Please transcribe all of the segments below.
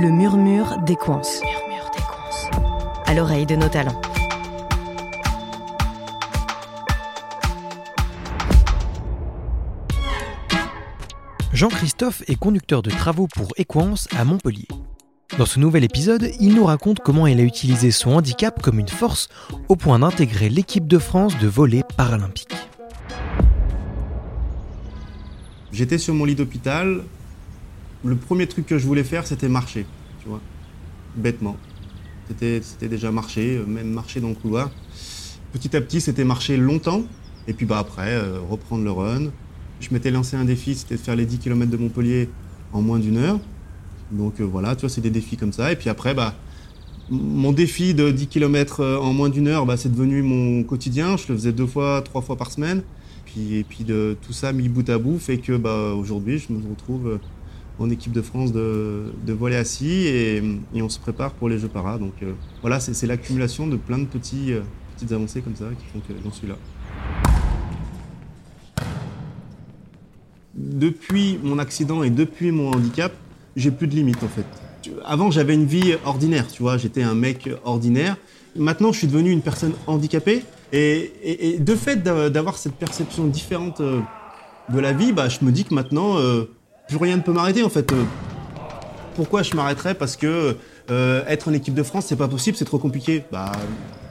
Le murmure des coins. À l'oreille de nos talents. Jean-Christophe est conducteur de travaux pour Equance à Montpellier. Dans ce nouvel épisode, il nous raconte comment il a utilisé son handicap comme une force au point d'intégrer l'équipe de France de volley paralympique. J'étais sur mon lit d'hôpital. Le premier truc que je voulais faire, c'était marcher, tu vois, bêtement. C'était, déjà marcher, euh, même marcher dans le couloir. Petit à petit, c'était marcher longtemps, et puis bah après, euh, reprendre le run, je m'étais lancé un défi, c'était de faire les 10 km de Montpellier en moins d'une heure. Donc euh, voilà, tu vois, c'est des défis comme ça. Et puis après, bah, mon défi de 10 km en moins d'une heure, bah, c'est devenu mon quotidien. Je le faisais deux fois, trois fois par semaine. Puis, et puis de tout ça mis bout à bout fait que bah, aujourd'hui, je me retrouve en équipe de France de, de volley assis et, et, on se prépare pour les Jeux Paras. Donc voilà, c'est l'accumulation de plein de petits, petites avancées comme ça qui font que j'en suis là. depuis mon accident et depuis mon handicap, j'ai plus de limites en fait. Avant, j'avais une vie ordinaire, tu vois, j'étais un mec ordinaire. Maintenant, je suis devenu une personne handicapée. Et, et, de fait d'avoir cette perception différente euh, de la vie, bah, je me dis que maintenant, euh, plus rien ne peut m'arrêter en fait. Euh, pourquoi je m'arrêterais Parce que euh, être en équipe de France, c'est pas possible, c'est trop compliqué. Bah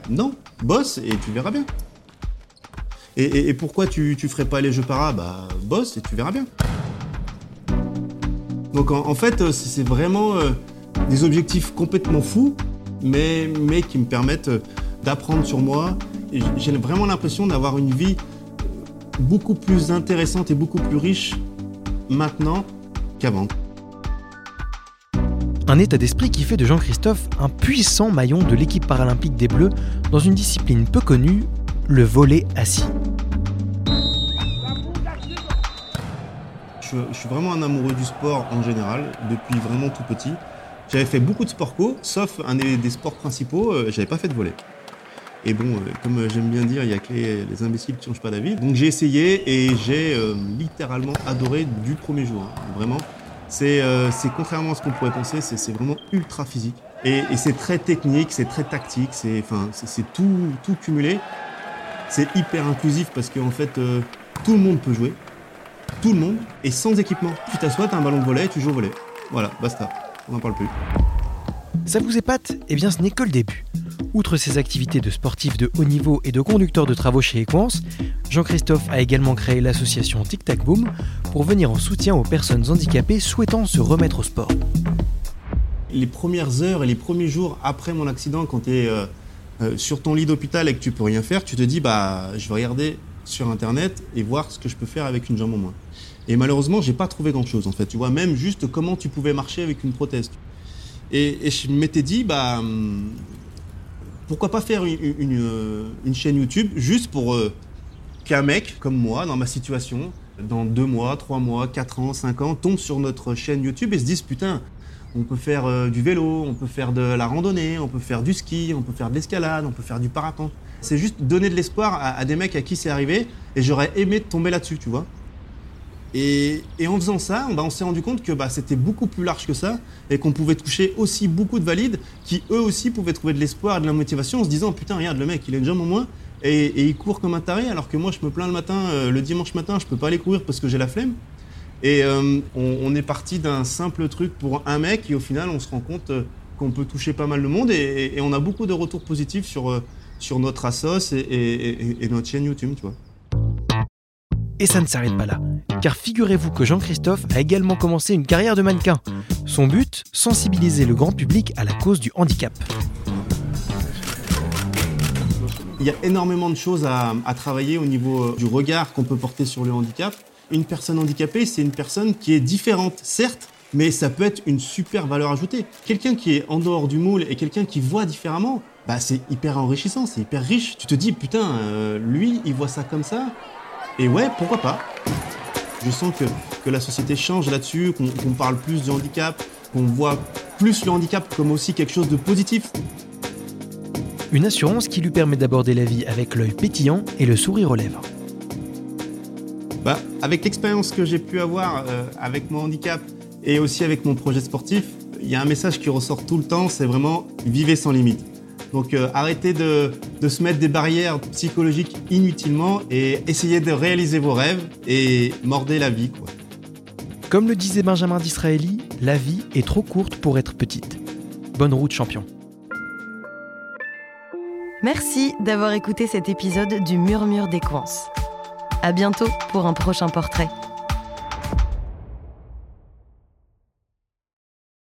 non, bosse et tu verras bien. Et, pourquoi tu, tu ferais pas les jeux para? Bah bosse et tu verras bien. Donc en, fait, c'est vraiment euh, des objectifs complètement fous, mais, mais qui me permettent euh, d'apprendre sur moi. J'ai vraiment l'impression d'avoir une vie beaucoup plus intéressante et beaucoup plus riche maintenant qu'avant. Un état d'esprit qui fait de Jean-Christophe un puissant maillon de l'équipe paralympique des Bleus dans une discipline peu connue, le volet assis. Je, je, suis vraiment un amoureux du sport en général, depuis vraiment tout petit. J'avais fait beaucoup de sport co, sauf un des, des sports principaux, euh, j'avais pas fait de volet. Et bon, euh, comme j'aime bien dire, il y a que les, les imbéciles qui changent pas d'avis. Donc j'ai essayé et j'ai euh, littéralement adoré du premier jour. Hein, vraiment. C'est euh, contrairement à ce qu'on pourrait penser, c'est vraiment ultra physique. Et, c'est très technique, c'est très tactique, c'est tout, tout cumulé. C'est hyper inclusif parce qu'en fait, euh, tout le monde peut jouer. Tout le monde. Et sans équipement. Tu t'assois, t'as un ballon de volet, tu joues au volet. Voilà, basta. On n'en parle plus. Ça vous épate? Eh bien, ce n'est que le début. Outre ses activités de sportif de haut niveau et de conducteur de travaux chez Equance, Jean-Christophe a également créé l'association Tic Tac Boom pour venir en soutien aux personnes handicapées souhaitant se remettre au sport. Les premières heures et les premiers jours après mon accident, quand tu es euh, euh, sur ton lit d'hôpital et que tu peux rien faire, tu te dis bah je vais regarder sur internet et voir ce que je peux faire avec une jambe en moins. Et malheureusement, j'ai pas trouvé grand chose en fait. Tu vois, même juste comment tu pouvais marcher avec une prothèse. Et, je m'étais dit bah hum, pourquoi pas faire une, chaîne YouTube juste pour euh, qu'un mec comme moi, dans ma situation, dans deux mois, trois mois, quatre ans, cinq ans, tombe sur notre chaîne YouTube et se dise putain, on peut faire euh, du vélo, on peut faire de la randonnée, on peut faire du ski, on peut faire de l'escalade, on peut faire du parapente. C'est juste donner de l'espoir à, à, des mecs à qui c'est arrivé et j'aurais aimé tomber là-dessus, tu vois. Et, et, en faisant ça, bah, on s'est rendu compte que bah, c'était beaucoup plus large que ça et qu'on pouvait toucher aussi beaucoup de valides qui eux aussi pouvaient trouver de l'espoir et de la motivation en se disant putain regarde le mec il une jambe en moins et, et, il court comme un taré alors que moi je me plains le matin, euh, le dimanche matin je peux pas aller courir parce que j'ai la flemme. Et euh, on, on, est parti d'un simple truc pour un mec et au final on se rend compte euh, qu'on peut toucher pas mal de monde et, et, on a beaucoup de retours positifs sur, euh, sur notre assos et, et notre chaîne YouTube tu vois. Et ça ne s'arrête pas là, car figurez-vous que Jean-Christophe a également commencé une carrière de mannequin. Son but, sensibiliser le grand public à la cause du handicap. Il y a énormément de choses à, travailler au niveau du regard qu'on peut porter sur le handicap. Une personne handicapée, c'est une personne qui est différente, certes, mais ça peut être une super valeur ajoutée. Quelqu'un qui est en dehors du moule et quelqu'un qui voit différemment, bah c'est hyper enrichissant, c'est hyper riche. Tu te dis, putain, euh, lui, il voit ça comme ça, et ouais, pourquoi pas Je sens que, que la société change là-dessus, qu'on qu parle plus du handicap, qu'on voit plus le handicap comme aussi quelque chose de positif. Une assurance qui lui permet d'aborder la vie avec l'œil pétillant et le sourire aux lèvres. Bah, avec l'expérience que j'ai pu avoir euh, avec mon handicap et aussi avec mon projet sportif, il y a un message qui ressort tout le temps, c'est vraiment vivez sans limite. Donc euh, arrêtez de, de, se mettre des barrières psychologiques inutilement et essayez de réaliser vos rêves et mordez la vie. Quoi. Comme le disait Benjamin Disraeli, la vie est trop courte pour être petite. Bonne route champion. Merci d'avoir écouté cet épisode du Murmure des Coins. À bientôt pour un prochain portrait.